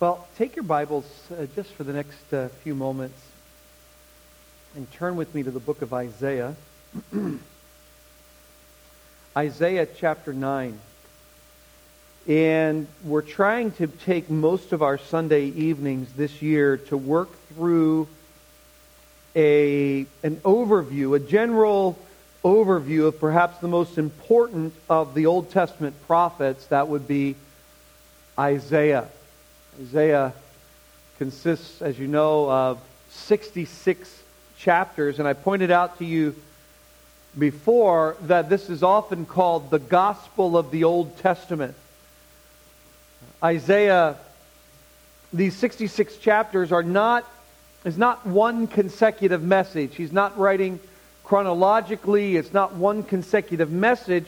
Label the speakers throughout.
Speaker 1: Well, take your Bibles uh, just for the next uh, few moments and turn with me to the book of Isaiah. Isaiah chapter 9. And we're trying to take most of our Sunday evenings this year to work through a, an overview, a general overview of perhaps the most important of the Old Testament prophets. That would be Isaiah. Isaiah consists, as you know, of 66 chapters, and I pointed out to you before that this is often called the gospel of the Old Testament. Isaiah, these 66 chapters are not, is not one consecutive message. He's not writing chronologically, it's not one consecutive message,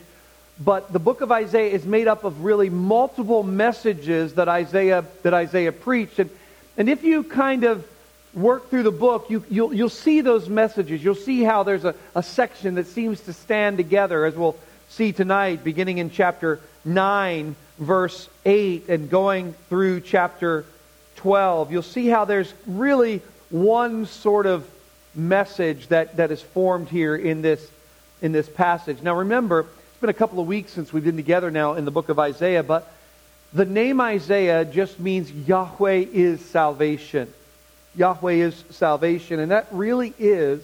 Speaker 1: but the book of Isaiah is made up of really multiple messages that Isaiah, that Isaiah preached. And, and if you kind of work through the book, you, you'll, you'll see those messages. You'll see how there's a, a section that seems to stand together, as we'll see tonight, beginning in chapter 9, verse 8, and going through chapter 12. You'll see how there's really one sort of message that, that is formed here in this, in this passage. Now remember, been a couple of weeks since we've been together now in the book of Isaiah, but the name Isaiah just means Yahweh is salvation. Yahweh is salvation. And that really is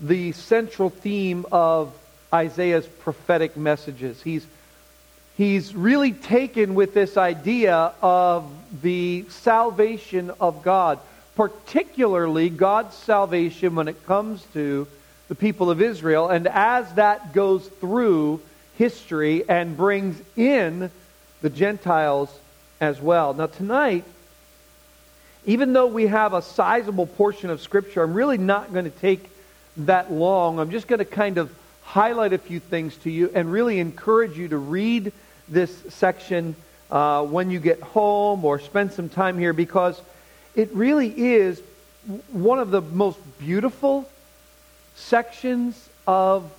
Speaker 1: the central theme of Isaiah's prophetic messages. He's, he's really taken with this idea of the salvation of God, particularly God's salvation when it comes to the people of Israel. And as that goes through history and brings in the Gentiles as well. Now, tonight, even though we have a sizable portion of Scripture, I'm really not going to take that long. I'm just going to kind of highlight a few things to you and really encourage you to read this section uh, when you get home or spend some time here because it really is one of the most beautiful sections of,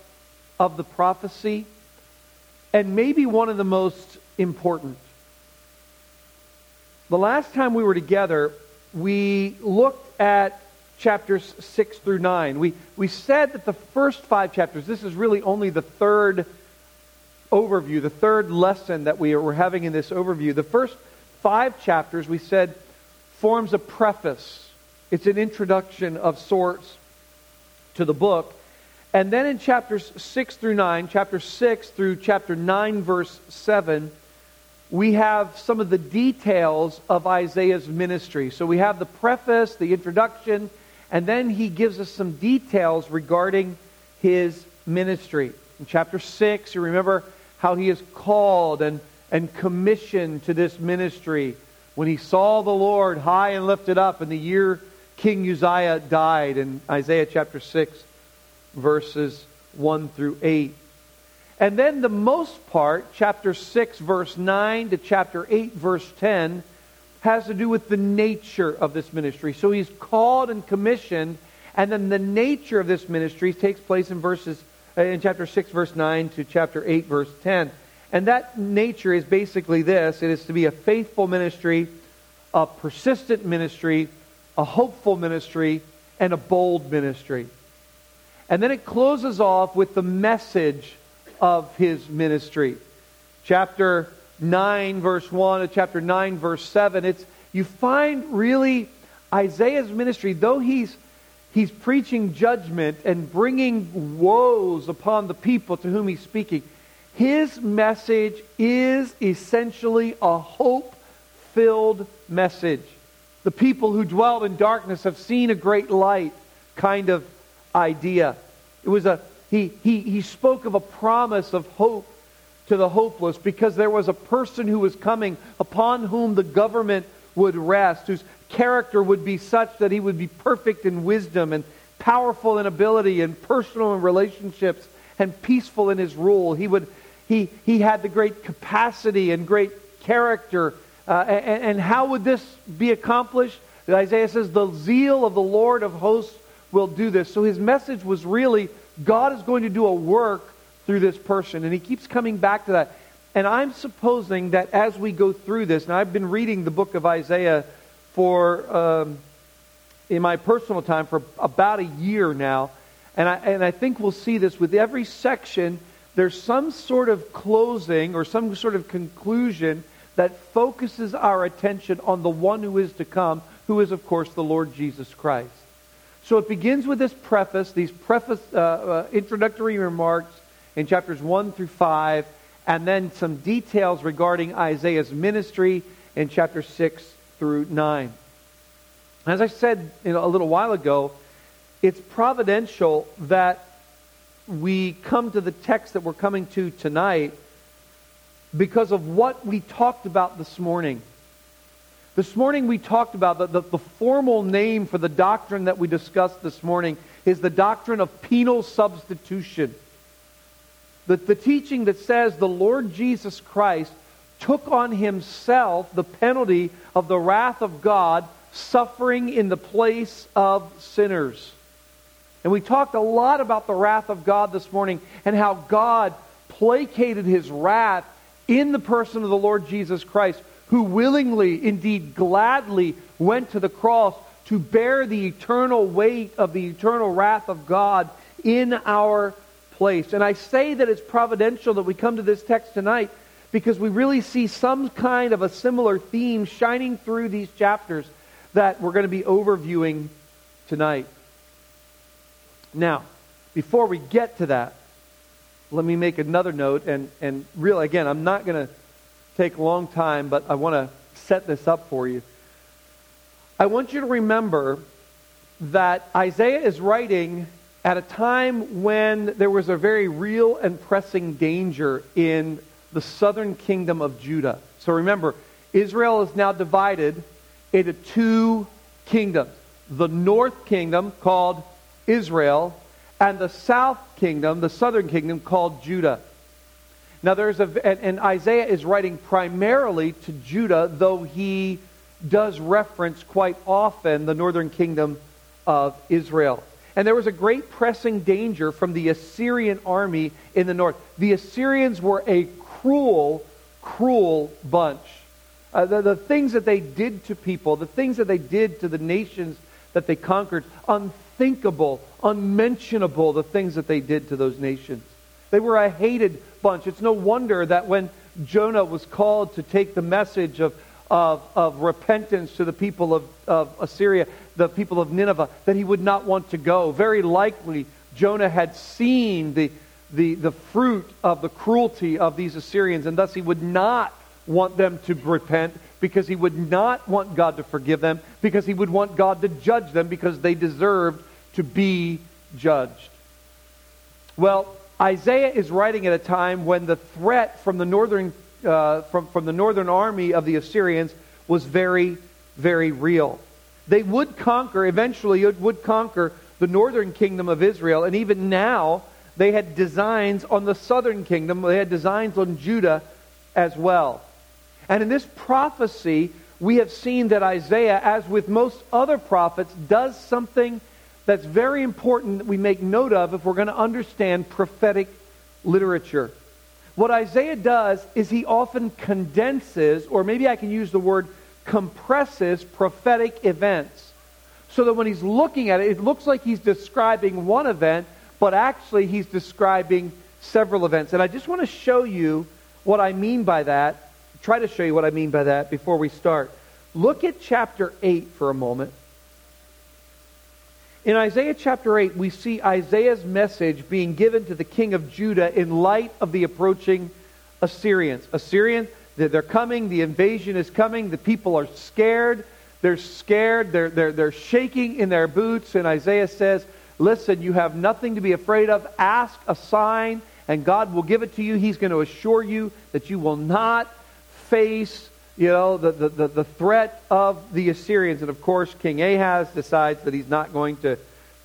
Speaker 1: of the prophecy and maybe one of the most important. The last time we were together, we looked at chapters 6 through 9. We, we said that the first five chapters, this is really only the third overview, the third lesson that we were having in this overview. The first five chapters, we said, forms a preface. It's an introduction of sorts to the book. And then in chapters 6 through 9, chapter 6 through chapter 9, verse 7, we have some of the details of Isaiah's ministry. So we have the preface, the introduction, and then he gives us some details regarding his ministry. In chapter 6, you remember how he is called and, and commissioned to this ministry when he saw the Lord high and lifted up in the year King Uzziah died in Isaiah chapter 6 verses 1 through 8. And then the most part, chapter 6, verse 9 to chapter 8, verse 10, has to do with the nature of this ministry. So he's called and commissioned, and then the nature of this ministry takes place in verses uh, in chapter 6, verse 9 to chapter 8, verse 10. And that nature is basically this it is to be a faithful ministry, a persistent ministry, a hopeful ministry, and a bold ministry. And then it closes off with the message of his ministry. Chapter 9, verse 1 to chapter 9, verse 7. It's, you find really Isaiah's ministry, though he's, he's preaching judgment and bringing woes upon the people to whom he's speaking, his message is essentially a hope filled message. The people who dwell in darkness have seen a great light kind of idea. It was a, he, he, he spoke of a promise of hope to the hopeless because there was a person who was coming upon whom the government would rest, whose character would be such that he would be perfect in wisdom and powerful in ability and personal in relationships and peaceful in his rule. He, would, he, he had the great capacity and great character. Uh, and, and how would this be accomplished? Isaiah says, The zeal of the Lord of hosts will do this. So his message was really God is going to do a work through this person. And he keeps coming back to that. and I'm supposing that as we go through this, and I've been reading the book of Isaiah for, um, in my personal time, for about a year now, and I, and I think we'll see this with every section, there's some sort of closing or some sort of conclusion that focuses our attention on the one who is to come, who is, of course, the Lord Jesus Christ. So it begins with this preface, these preface, uh, uh, introductory remarks in chapters 1 through 5, and then some details regarding Isaiah's ministry in chapter 6 through 9. As I said you know, a little while ago, it's providential that we come to the text that we're coming to tonight because of what we talked about this morning. This morning we talked about the, the, the, formal name for the doctrine that we discussed this morning is the doctrine of penal substitution. The, the teaching that says the Lord Jesus Christ took on himself the penalty of the wrath of God, suffering in the place of sinners. And we talked a lot about the wrath of God this morning and how God placated his wrath in the person of the Lord Jesus Christ who willingly, indeed gladly, went to the cross to bear the eternal weight of the eternal wrath of God in our place. And I say that it's providential that we come to this text tonight because we really see some kind of a similar theme shining through these chapters that we're going to be overviewing tonight. Now, before we get to that, let me make another note. And, and really, again, I'm not going to take a long time, but I want to set this up for you. I want you to remember that Isaiah is writing at a time when there was a very real and pressing danger in the southern kingdom of Judah. So remember, Israel is now divided into two kingdoms the north kingdom called Israel, and the south kingdom, the southern kingdom called Judah. Now, there's a, and, and Isaiah is writing primarily to Judah, though he does reference quite often the northern kingdom of Israel. And there was a great pressing danger from the Assyrian army in the north. The Assyrians were a cruel, cruel bunch. Uh, the, the things that they did to people, the things that they did to the nations that they conquered, unthinkable, unmentionable, the things that they did to those nations. They were a hated bunch. It's no wonder that when Jonah was called to take the message of, of, of repentance to the people of, of Assyria, the people of Nineveh, that he would not want to go. Very likely, Jonah had seen the, the, the fruit of the cruelty of these Assyrians, and thus he would not want them to repent because he would not want God to forgive them, because he would want God to judge them because they deserved to be judged. Well, Isaiah is writing at a time when the threat from the northern, uh, from, from the northern army of the Assyrians was very, very real. They would conquer, eventually, it would conquer the northern kingdom of Israel, and even now, they had designs on the southern kingdom. They had designs on Judah as well. And in this prophecy, we have seen that Isaiah, as with most other prophets, does something that's very important that we make note of if we're going to understand prophetic literature. What Isaiah does is he often condenses, or maybe I can use the word compresses, prophetic events. So that when he's looking at it, it looks like he's describing one event, but actually he's describing several events. And I just want to show you what I mean by that, try to show you what I mean by that before we start. Look at chapter 8 for a moment. In Isaiah chapter 8, we see Isaiah's message being given to the king of Judah in light of the approaching Assyrians. Assyrians, they're coming, the invasion is coming, the people are scared. They're scared, they're, they're, they're shaking in their boots, and Isaiah says, Listen, you have nothing to be afraid of. Ask a sign, and God will give it to you. He's going to assure you that you will not face you know, the, the, the, threat of the Assyrians. And of course, King Ahaz decides that he's not going to,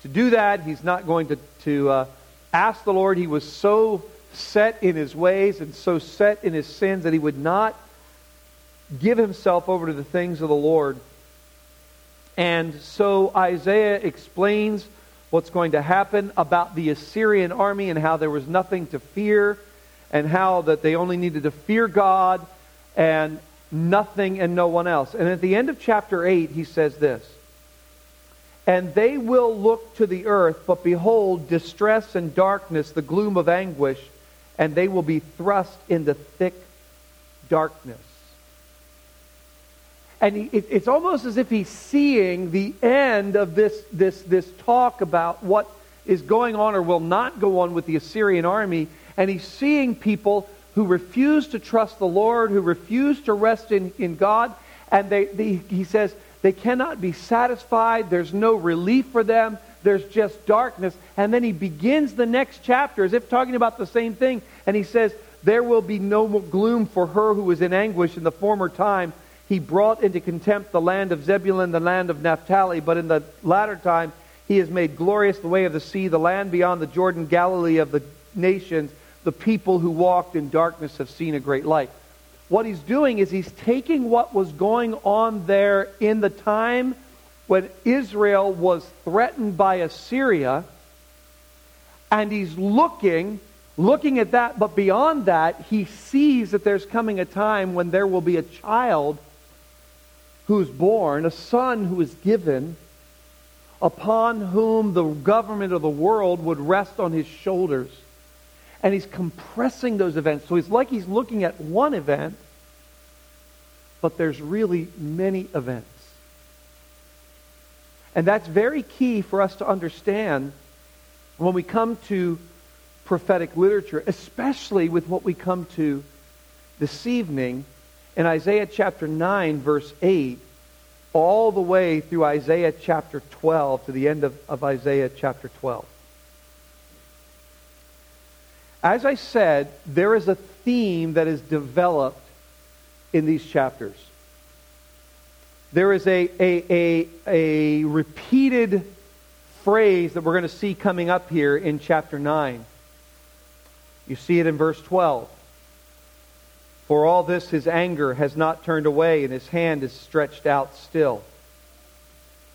Speaker 1: to do that. He's not going to, to uh, ask the Lord. He was so set in his ways and so set in his sins that he would not give himself over to the things of the Lord. And so Isaiah explains what's going to happen about the Assyrian army and how there was nothing to fear and how that they only needed to fear God and nothing and no one else. And at the end of chapter 8, he says this And they will look to the earth, but behold, distress and darkness, the gloom of anguish, and they will be thrust into thick darkness. And he, it, it's almost as if he's seeing the end of this, this, this talk about what is going on or will not go on with the Assyrian army. And he's seeing people who refuse to trust the Lord, who refuse to rest in, in God. And they, they, he says they cannot be satisfied. There's no relief for them. There's just darkness. And then he begins the next chapter as if talking about the same thing. And he says, There will be no gloom for her who was in anguish in the former time he brought into contempt the land of Zebulun, the land of Naphtali, but in the latter time he has made glorious the way of the sea, the land beyond the Jordan, Galilee of the nations. The people who walked in darkness have seen a great light. What he's doing is he's taking what was going on there in the time when Israel was threatened by Assyria, and he's looking looking at that, but beyond that, he sees that there's coming a time when there will be a child who is born, a son who is given, upon whom the government of the world would rest on his shoulders. And he's compressing those events. So it's like he's looking at one event, but there's really many events. And that's very key for us to understand when we come to prophetic literature, especially with what we come to this evening in Isaiah chapter 9, verse 8, all the way through Isaiah chapter 12 to the end of, of Isaiah chapter 12. As I said, there is a theme that is developed in these chapters. There is a, a, a, a repeated phrase that we're going to see coming up here in chapter 9. You see it in verse 12. For all this his anger has not turned away, and his hand is stretched out still.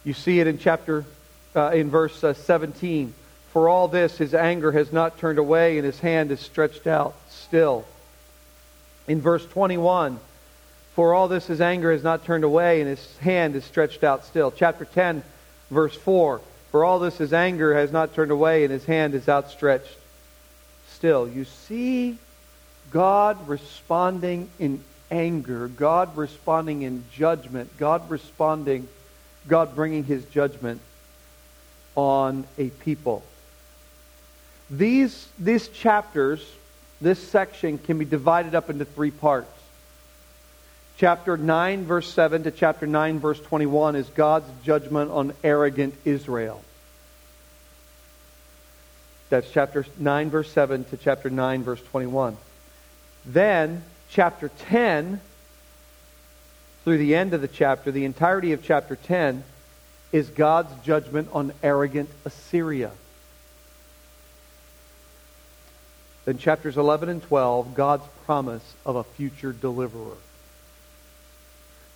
Speaker 1: You see it in chapter, uh, in verse uh, 17. For all this his anger has not turned away, and his hand is stretched out still. In verse 21, for all this his anger has not turned away, and his hand is stretched out still. Chapter 10, verse 4. For all this his anger has not turned away, and his hand is outstretched still. You see God responding in anger, God responding in judgment, God responding, God bringing his judgment on a people. These, these chapters, this section, can be divided up into three parts. Chapter 9, verse 7 to chapter 9, verse 21 is God's judgment on arrogant Israel. That's chapter 9, verse 7 to chapter 9, verse 21. Then, chapter 10, through the end of the chapter, the entirety of chapter 10, is God's judgment on arrogant Assyria. Then, chapters 11 and 12, God's promise of a future deliverer.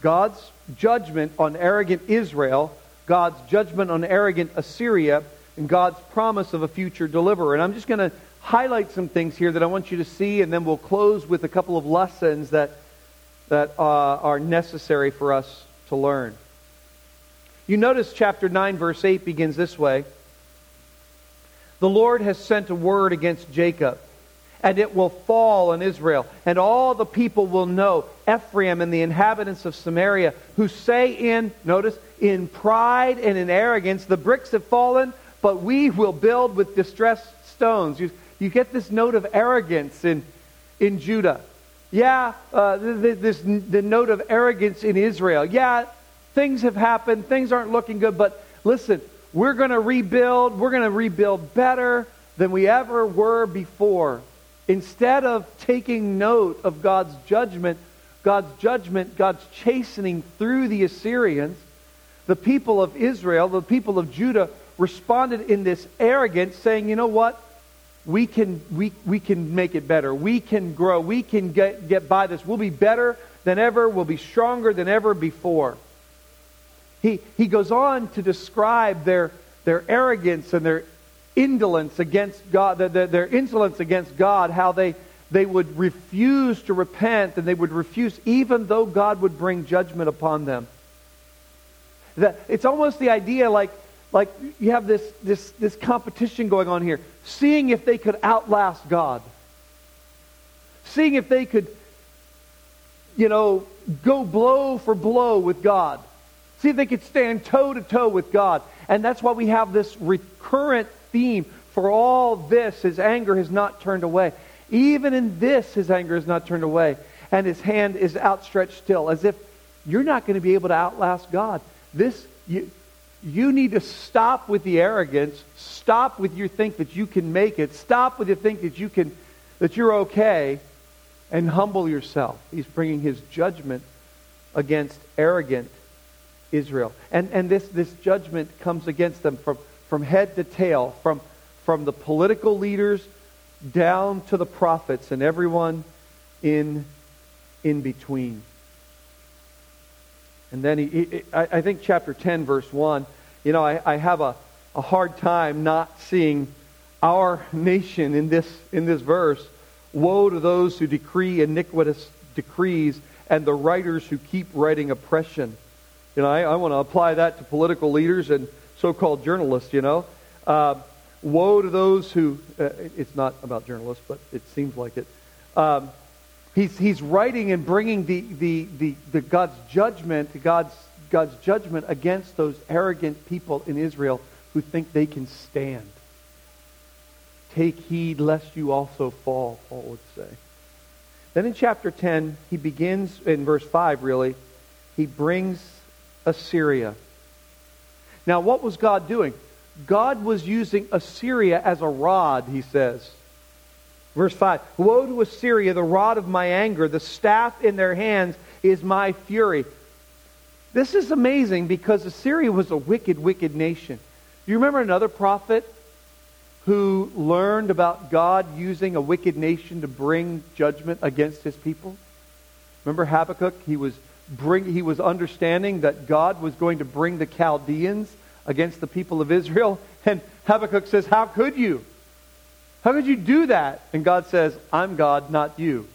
Speaker 1: God's judgment on arrogant Israel, God's judgment on arrogant Assyria, and God's promise of a future deliverer. And I'm just going to highlight some things here that I want you to see, and then we'll close with a couple of lessons that, that uh, are necessary for us to learn. You notice chapter 9, verse 8 begins this way The Lord has sent a word against Jacob, and it will fall on Israel, and all the people will know Ephraim and the inhabitants of Samaria, who say in, notice, in pride and in arrogance, the bricks have fallen, but we will build with distressed stones. You, you get this note of arrogance in, in Judah. Yeah, uh, this, the note of arrogance in Israel. Yeah, things have happened. Things aren't looking good. But listen, we're going to rebuild. We're going to rebuild better than we ever were before. Instead of taking note of God's judgment, God's judgment, God's chastening through the Assyrians, the people of Israel, the people of Judah responded in this arrogance, saying, you know what? we can, we, we can make it better. We can grow. We can get, get by this. We'll be better than ever. We'll be stronger than ever before. He, he goes on to describe their, their arrogance and their indolence against God, their, insolence against God, how they, they would refuse to repent and they would refuse even though God would bring judgment upon them. That it's almost the idea like, like you have this, this, this competition going on here, seeing if they could outlast God. Seeing if they could, you know, go blow for blow with God. See if they could stand toe to toe with God. And that's why we have this recurrent theme for all this. His anger has not turned away. Even in this, his anger is not turned away. And his hand is outstretched still, as if you're not going to be able to outlast God. This, you, you need to stop with the arrogance. Stop with your think that you can make it. Stop with your think that you can, that you're okay, and humble yourself. He's bringing his judgment against arrogant Israel. And, and this, this judgment comes against them from, from head to tail, from, from the political leaders down to the prophets and everyone in, in between. And then he, he I, think chapter 10, verse 1, you know, I, I have a, a hard time not seeing our nation in this, in this verse. Woe to those who decree iniquitous decrees and the writers who keep writing oppression. You know, I, I want to apply that to political leaders and so-called journalists, you know. Uh, Woe to those who, uh, it's not about journalists, but it seems like it. Um, he's, he's writing and bringing the, the, the, the God's judgment, God's, God's judgment against those arrogant people in Israel who think they can stand. Take heed lest you also fall, Paul would say. Then in chapter 10, he begins, in verse 5 really, he brings Assyria. Now, what was God doing? God was using Assyria as a rod, he says. Verse 5 Woe to Assyria, the rod of my anger, the staff in their hands is my fury. This is amazing because Assyria was a wicked, wicked nation. Do you remember another prophet who learned about God using a wicked nation to bring judgment against his people? Remember Habakkuk? He was, bring, he was understanding that God was going to bring the Chaldeans against the people of Israel. And Habakkuk says, How could you? How could you do that? And God says, I'm God, not you.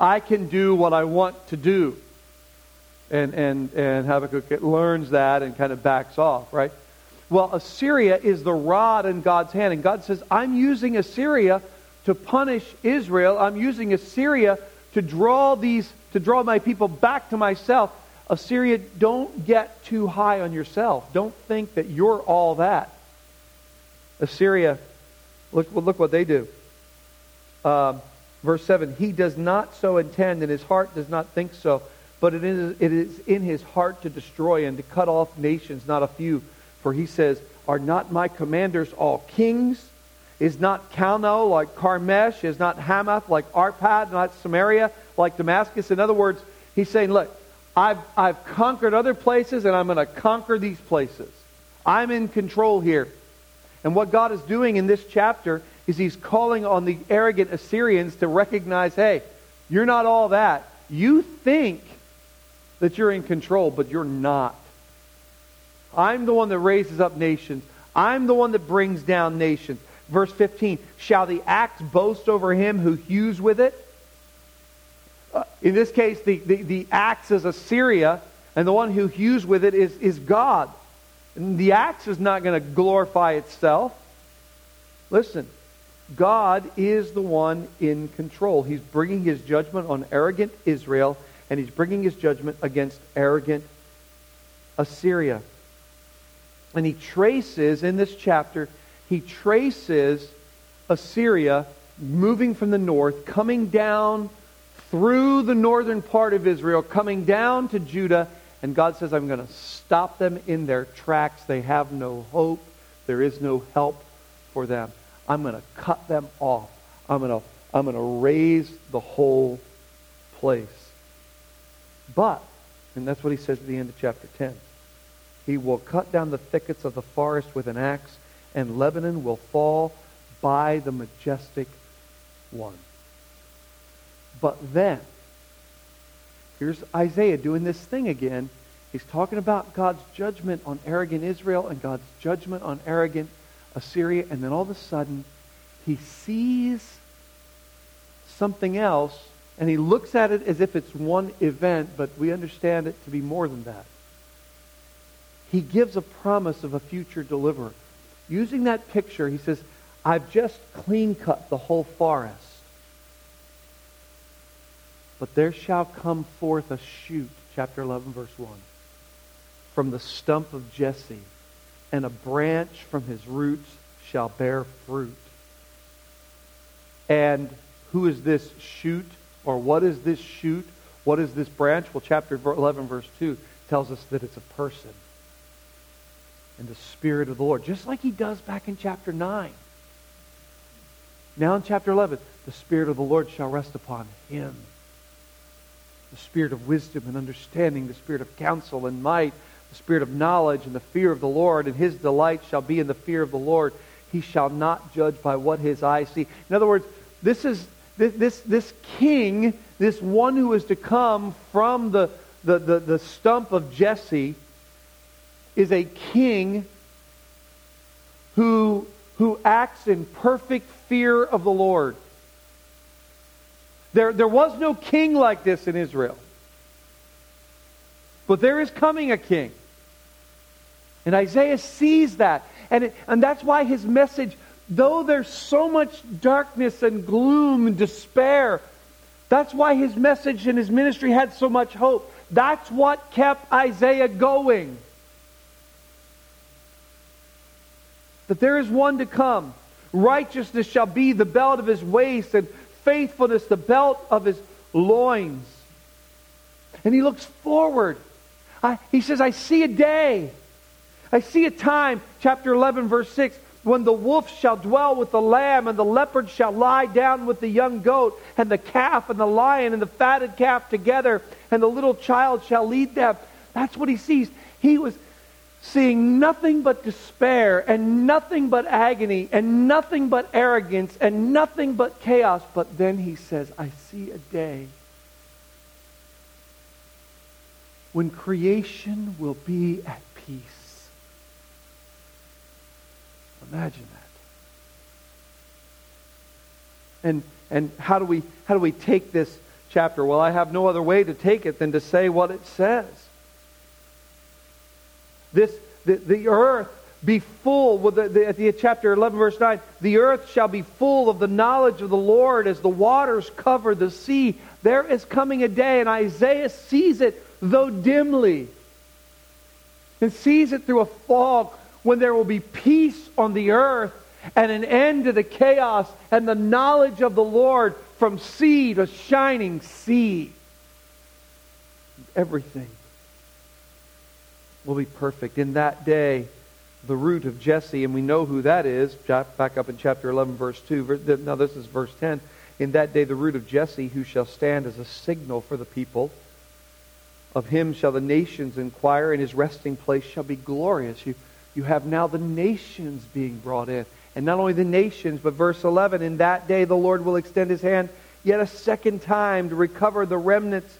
Speaker 1: I can do what I want to do. And, and, and Habakkuk learns that and kind of backs off, right? Well, Assyria is the rod in God's hand. And God says, I'm using Assyria to punish Israel. I'm using Assyria to draw these, to draw my people back to myself. Assyria, don't get too high on yourself. Don't think that you're all that. Assyria, look, look what they do. Uh, verse 7 He does not so intend, and his heart does not think so, but it is, it is in his heart to destroy and to cut off nations, not a few. For he says, Are not my commanders all kings? Is not Calno like Carchemish? Is not Hamath like Arpad? Not Samaria like Damascus? In other words, he's saying, Look, I've, I've conquered other places and I'm going to conquer these places. I'm in control here. And what God is doing in this chapter is he's calling on the arrogant Assyrians to recognize, hey, you're not all that. You think that you're in control, but you're not. I'm the one that raises up nations. I'm the one that brings down nations. Verse 15, shall the axe boast over him who hews with it? Uh, in this case, the, the, the axe is Assyria, and the one who hews with it is, is God. And the axe is not going to glorify itself. Listen, God is the one in control. He's bringing his judgment on arrogant Israel, and he's bringing his judgment against arrogant Assyria. And he traces, in this chapter, he traces Assyria moving from the north, coming down through the northern part of Israel, coming down to Judah, and God says, I'm going to stop them in their tracks. They have no hope. There is no help for them. I'm going to cut them off. I'm going to, I'm going to raze the whole place. But, and that's what he says at the end of chapter 10, he will cut down the thickets of the forest with an axe, and Lebanon will fall by the majestic one. But then, here's Isaiah doing this thing again. He's talking about God's judgment on arrogant Israel and God's judgment on arrogant Assyria. And then all of a sudden, he sees something else, and he looks at it as if it's one event, but we understand it to be more than that. He gives a promise of a future deliverer. Using that picture, he says, I've just clean cut the whole forest. But there shall come forth a shoot, chapter 11, verse 1, from the stump of Jesse, and a branch from his roots shall bear fruit. And who is this shoot? Or what is this shoot? What is this branch? Well, chapter 11, verse 2 tells us that it's a person. And the Spirit of the Lord, just like he does back in chapter 9. Now in chapter 11, the Spirit of the Lord shall rest upon him. The Spirit of wisdom and understanding, the Spirit of counsel and might, the Spirit of knowledge and the fear of the Lord, and his delight shall be in the fear of the Lord. He shall not judge by what his eyes see. In other words, this is this, this, king, this one who is to come from the, the, the, the stump of Jesse, is a king who, who acts in perfect fear of the Lord. There, there was no king like this in Israel. But there is coming a king. And Isaiah sees that. And, it, and that's why his message though there's so much darkness and gloom and despair, that's why his message and his ministry had so much hope. That's what kept Isaiah going. That there is one to come. Righteousness shall be the belt of his waist, and faithfulness the belt of his loins. And he looks forward. I, he says, I see a day. I see a time, chapter 11, verse 6, when the wolf shall dwell with the lamb, and the leopard shall lie down with the young goat, and the calf and the lion and the fatted calf together, and the little child shall lead them. That's what he sees. He was seeing nothing but despair, and nothing but agony, and nothing but arrogance, and nothing but chaos. But then he says, I see a day when creation will be at peace. Imagine that. And, and how, do we, how do we take this chapter? Well, I have no other way to take it than to say what it says. This, the, the earth be full, with the, the, at the chapter 11, verse 9, the earth shall be full of the knowledge of the Lord as the waters cover the sea. There is coming a day, and Isaiah sees it, though dimly, and sees it through a fog when there will be peace on the earth and an end to the chaos and the knowledge of the Lord from sea to shining sea. Everything will be perfect. In that day, the root of Jesse, and we know who that is, back up in chapter 11, verse 2. Now, this is verse 10. In that day, the root of Jesse, who shall stand as a signal for the people, of him shall the nations inquire, and his resting place shall be glorious. You you have now the nations being brought in. And not only the nations, but verse 11, in that day the Lord will extend his hand yet a second time to recover the remnants,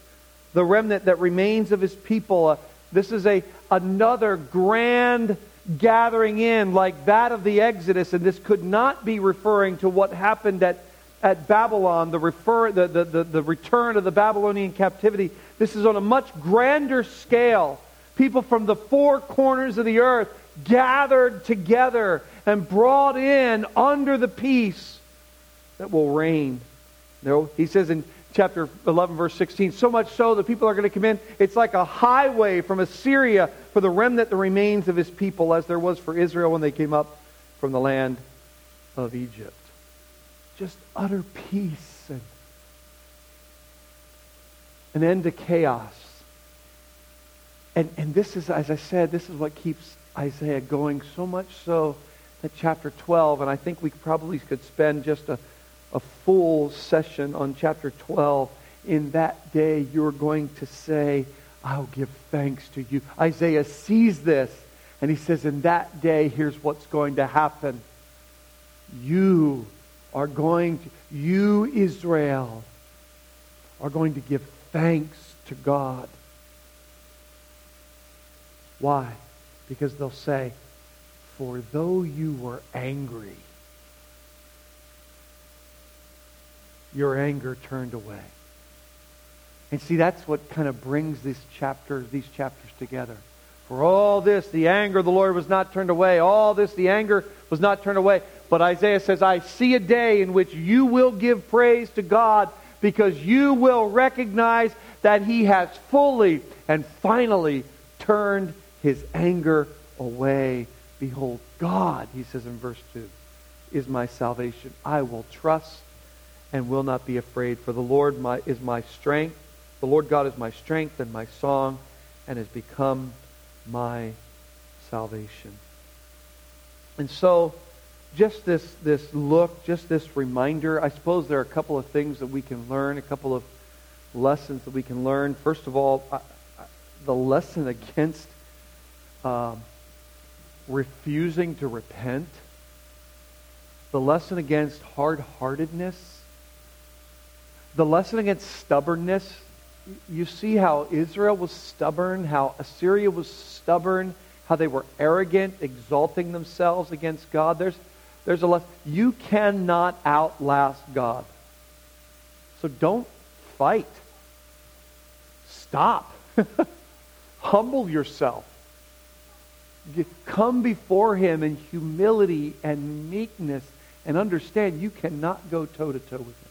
Speaker 1: the remnant that remains of his people. This is a another grand gathering in like that of the Exodus, and this could not be referring to what happened at, at Babylon, the, refer, the, the, the, the return of the Babylonian captivity. This is on a much grander scale. People from the four corners of the earth gathered together and brought in under the peace that will reign. He says in chapter 11, verse 16, so much so that people are going to come in. It's like a highway from Assyria for the remnant that remains of his people, as there was for Israel when they came up from the land of Egypt. Just utter peace and an end to chaos. And, and this is, as I said, this is what keeps Isaiah going, so much so that chapter 12, and I think we probably could spend just a, a full session on chapter 12. In that day, you're going to say, I'll give thanks to you. Isaiah sees this, and he says, In that day, here's what's going to happen. You are going to, you, Israel, are going to give thanks to God. Why? Because they'll say, For though you were angry, your anger turned away. And see, that's what kind of brings this chapter, these chapters together. For all this, the anger of the Lord was not turned away. All this, the anger was not turned away. But Isaiah says, I see a day in which you will give praise to God because you will recognize that he has fully and finally turned his anger away. Behold, God, he says in verse 2, is my salvation. I will trust and will not be afraid, for the Lord my, is my strength. The Lord God is my strength and my song, and has become my salvation. And so, just this, this look, just this reminder, I suppose there are a couple of things that we can learn, a couple of lessons that we can learn. First of all, I, I, the lesson against um, refusing to repent, the lesson against hard heartedness, the lesson against stubbornness. You see how Israel was stubborn, how Assyria was stubborn, how they were arrogant, exalting themselves against God. There's, there's a lesson. You cannot outlast God. So don't fight. Stop. Humble yourself. Come before Him in humility and meekness and understand you cannot go toe to toe with Him.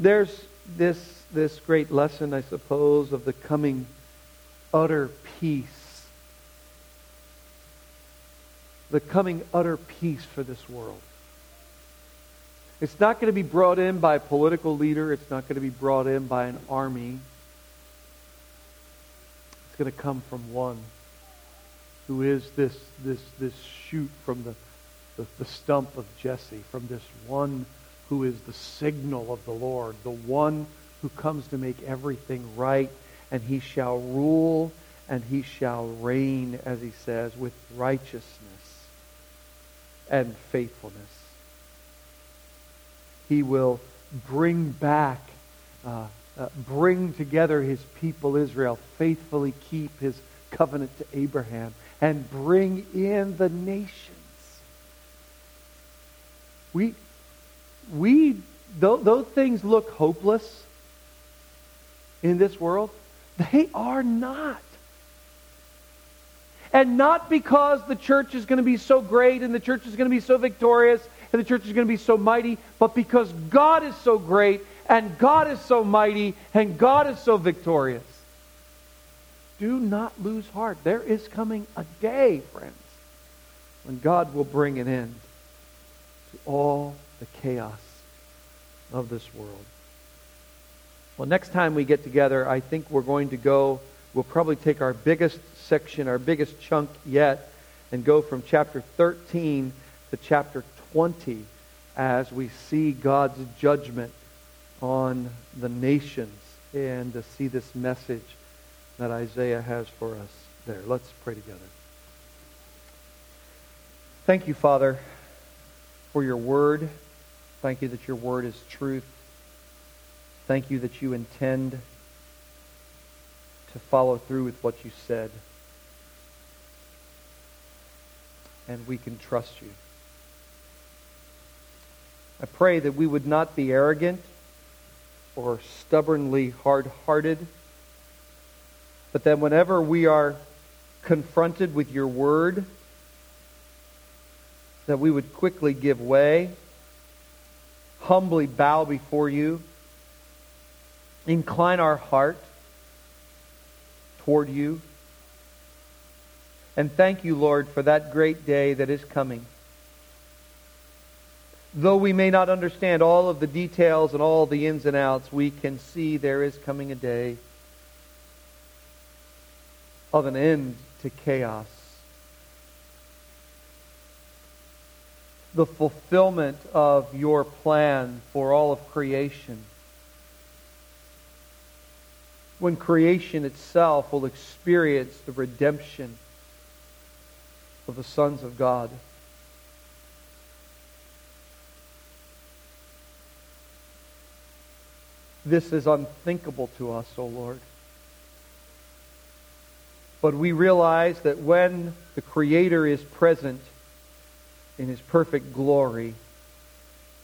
Speaker 1: There's this, this great lesson, I suppose, of the coming utter peace. The coming utter peace for this world. It's not going to be brought in by a political leader. It's not going to be brought in by an army. It's going to come from one who is this, this, this shoot from the, the, the stump of Jesse, from this one who is the signal of the Lord, the one who comes to make everything right, and he shall rule and he shall reign, as he says, with righteousness and faithfulness. He will bring back, uh, uh, bring together his people Israel, faithfully keep his covenant to Abraham, and bring in the nations. We, we, those things look hopeless in this world. They are not. And not because the church is going to be so great and the church is going to be so victorious and the church is going to be so mighty, but because God is so great and God is so mighty and God is so victorious. Do not lose heart. There is coming a day, friends, when God will bring an end to all the chaos of this world. Well, next time we get together, I think we're going to go, we'll probably take our biggest section, our biggest chunk yet, and go from chapter 13 to chapter 20 as we see God's judgment on the nations and to see this message that Isaiah has for us there. Let's pray together. Thank you, Father, for your word. Thank you that your word is truth. Thank you that you intend to follow through with what you said. And we can trust you. I pray that we would not be arrogant or stubbornly hard hearted, but that whenever we are confronted with your word, that we would quickly give way humbly bow before you, incline our heart toward you. And thank you, Lord, for that great day that is coming. Though we may not understand all of the details and all the ins and outs, we can see there is coming a day of an end to chaos the fulfillment of your plan for all of creation. When creation itself will experience the redemption of the sons of God. This is unthinkable to us, O oh Lord. But we realize that when the Creator is present, in his perfect glory,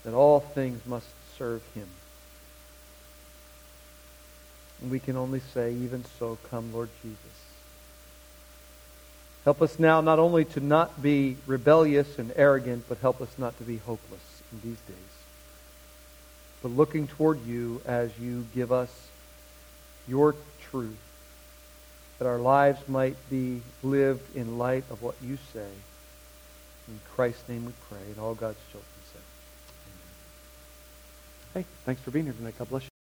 Speaker 1: that all things must serve him. And we can only say, even so, come, Lord Jesus. Help us now not only to not be rebellious and arrogant, but help us not to be hopeless in these days. But looking toward you as you give us your truth, that our lives might be lived in light of what you say. In Christ's name we pray, and all God's children say, Amen. Hey, thanks for being here tonight. God bless you.